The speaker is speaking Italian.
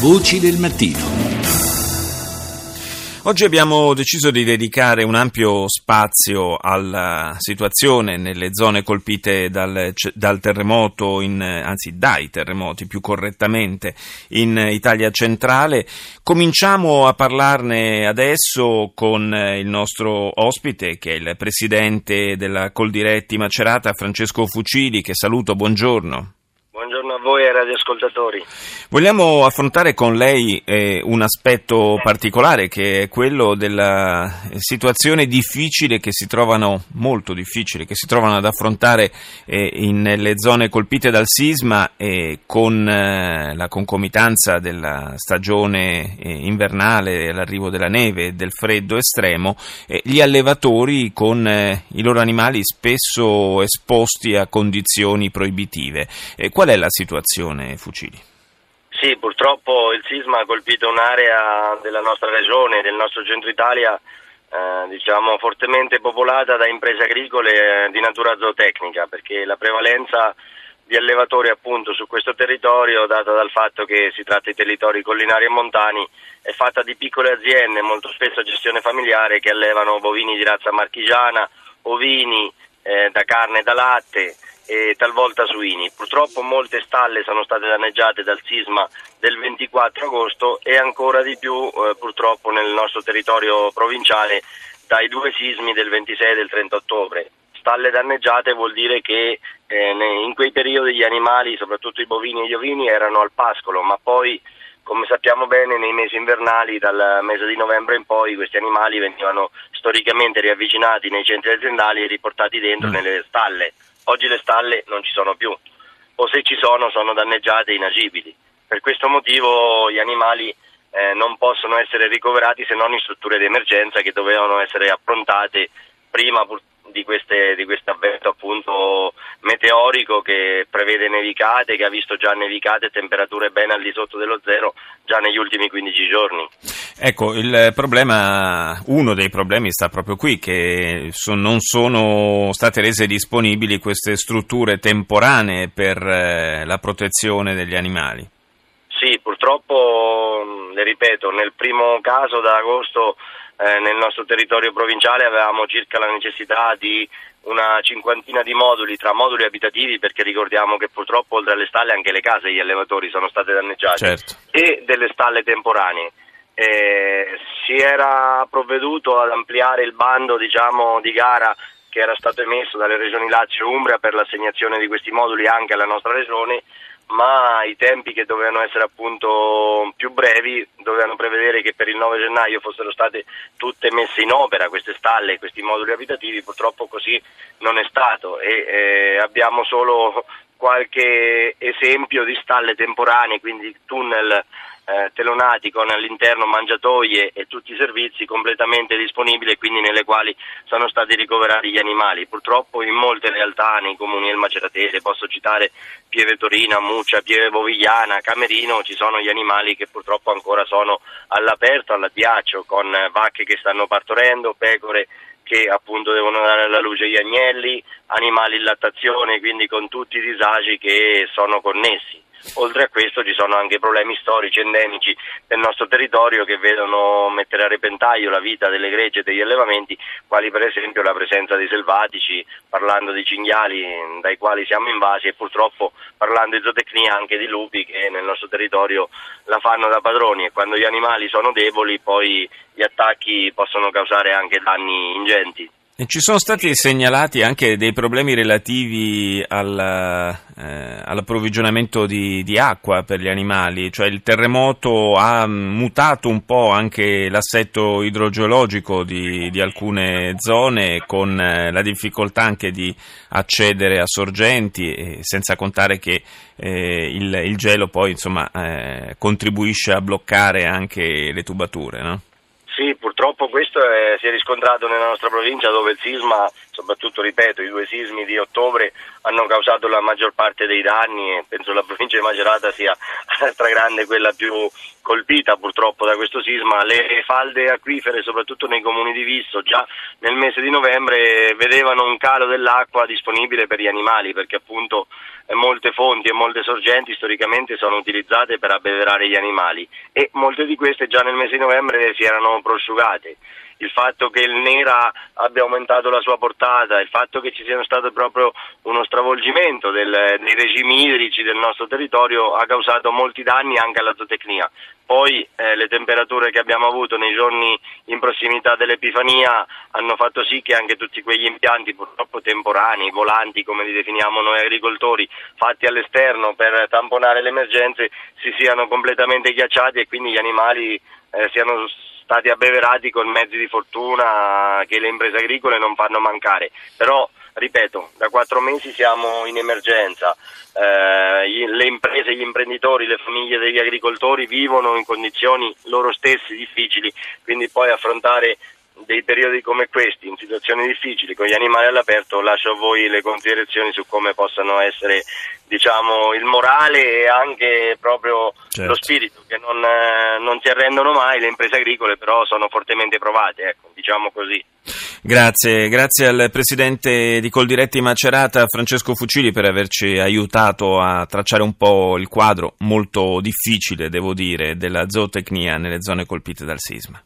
Voci del mattino. Oggi abbiamo deciso di dedicare un ampio spazio alla situazione nelle zone colpite dal, dal, terremoto, in, anzi dai terremoti più correttamente, in Italia centrale. Cominciamo a parlarne adesso con il nostro ospite, che è il presidente della Coldiretti Macerata, Francesco Fucili, che saluto, buongiorno voi e radioascoltatori. Vogliamo affrontare con lei eh, un aspetto particolare che è quello della situazione difficile che si trovano, molto difficile, che si trovano ad affrontare eh, in, nelle zone colpite dal sisma e con eh, la concomitanza della stagione eh, invernale, l'arrivo della neve e del freddo estremo, gli allevatori con eh, i loro animali spesso esposti a condizioni proibitive. qual è la situazione? Fucili? Sì, purtroppo il sisma ha colpito un'area della nostra regione, del nostro centro Italia, eh, diciamo fortemente popolata da imprese agricole eh, di natura zootecnica, perché la prevalenza di allevatori appunto su questo territorio, data dal fatto che si tratta di territori collinari e montani, è fatta di piccole aziende, molto spesso a gestione familiare, che allevano bovini di razza marchigiana, ovini eh, da carne e da latte, e talvolta suini. Purtroppo molte stalle sono state danneggiate dal sisma del 24 agosto e ancora di più eh, purtroppo nel nostro territorio provinciale dai due sismi del 26 e del 30 ottobre. Stalle danneggiate vuol dire che eh, in quei periodi gli animali, soprattutto i bovini e gli ovini, erano al pascolo, ma poi come sappiamo bene nei mesi invernali, dal mese di novembre in poi, questi animali venivano storicamente riavvicinati nei centri aziendali e riportati dentro mm. nelle stalle. Oggi le stalle non ci sono più o se ci sono sono danneggiate e inagibili. Per questo motivo gli animali eh, non possono essere ricoverati se non in strutture di emergenza che dovevano essere approntate prima pur- di, queste, di questo avvento appunto meteorico che prevede nevicate, che ha visto già nevicate e temperature ben al di sotto dello zero già negli ultimi 15 giorni. Ecco, il problema, uno dei problemi sta proprio qui, che son, non sono state rese disponibili queste strutture temporanee per eh, la protezione degli animali. Sì, purtroppo, le ripeto, nel primo caso da agosto eh, nel nostro territorio provinciale avevamo circa la necessità di una cinquantina di moduli tra moduli abitativi perché ricordiamo che purtroppo oltre alle stalle anche le case degli allevatori sono state danneggiate certo. e delle stalle temporanee. Eh, si era provveduto ad ampliare il bando diciamo, di gara che era stato emesso dalle regioni Lazio e Umbria per l'assegnazione di questi moduli anche alla nostra regione ma i tempi che dovevano essere appunto più brevi dovevano prevedere che per il 9 gennaio fossero state tutte messe in opera queste stalle questi moduli abitativi, purtroppo così non è stato e eh, abbiamo solo qualche esempio di stalle temporanee, quindi tunnel eh, telonati con all'interno mangiatoie e tutti i servizi completamente disponibili e quindi nelle quali sono stati ricoverati gli animali. Purtroppo in molte realtà nei comuni del Maceratese, posso citare Pieve Torina, Muccia, Pieve Bovigliana, Camerino, ci sono gli animali che purtroppo ancora sono all'aperto, all'addiaccio, con vacche che stanno partorendo, pecore che appunto devono dare alla luce gli agnelli, animali in lattazione, quindi con tutti i disagi che sono connessi. Oltre a questo ci sono anche problemi storici endemici del nostro territorio che vedono mettere a repentaglio la vita delle gregge e degli allevamenti, quali per esempio la presenza di selvatici, parlando di cinghiali dai quali siamo invasi e purtroppo parlando di zootecnia anche di lupi che nel nostro territorio la fanno da padroni e quando gli animali sono deboli poi gli attacchi possono causare anche danni ingenti. Ci sono stati segnalati anche dei problemi relativi al, eh, all'approvvigionamento di, di, acqua per gli animali, cioè il terremoto ha mutato un po' anche l'assetto idrogeologico di, di alcune zone con eh, la difficoltà anche di accedere a sorgenti, senza contare che eh, il, il, gelo poi insomma, eh, contribuisce a bloccare anche le tubature. No? Sì, purtroppo questo è, si è riscontrato nella nostra provincia dove il sisma, soprattutto ripeto, i due sismi di ottobre hanno causato la maggior parte dei danni e penso la provincia di Macerata sia la stragrande quella più colpita purtroppo da questo sisma, le falde acquifere, soprattutto nei comuni di Visto, già nel mese di novembre vedevano un calo dell'acqua disponibile per gli animali, perché appunto molte fonti e molte sorgenti storicamente sono utilizzate per abbeverare gli animali e molte di queste già nel mese di novembre si erano prosciugate il fatto che il Nera abbia aumentato la sua portata, il fatto che ci sia stato proprio uno stravolgimento del, dei regimi idrici del nostro territorio ha causato molti danni anche alla zootecnia. Poi eh, le temperature che abbiamo avuto nei giorni in prossimità dell'Epifania hanno fatto sì che anche tutti quegli impianti purtroppo temporanei, volanti come li definiamo noi agricoltori, fatti all'esterno per tamponare le emergenze, si siano completamente ghiacciati e quindi gli animali eh, siano stati abbeverati con mezzi di fortuna che le imprese agricole non fanno mancare. Però, ripeto, da quattro mesi siamo in emergenza, eh, le imprese, gli imprenditori, le famiglie degli agricoltori vivono in condizioni loro stessi difficili, quindi poi affrontare dei periodi come questi, in situazioni difficili, con gli animali all'aperto, lascio a voi le considerazioni su come possano essere diciamo, il morale e anche proprio certo. lo spirito, che non, eh, non, si arrendono mai, le imprese agricole però sono fortemente provate, ecco, diciamo così. Grazie, grazie al Presidente di Coldiretti Macerata, Francesco Fucili, per averci aiutato a tracciare un po' il quadro molto difficile, devo dire, della zootecnia nelle zone colpite dal sisma.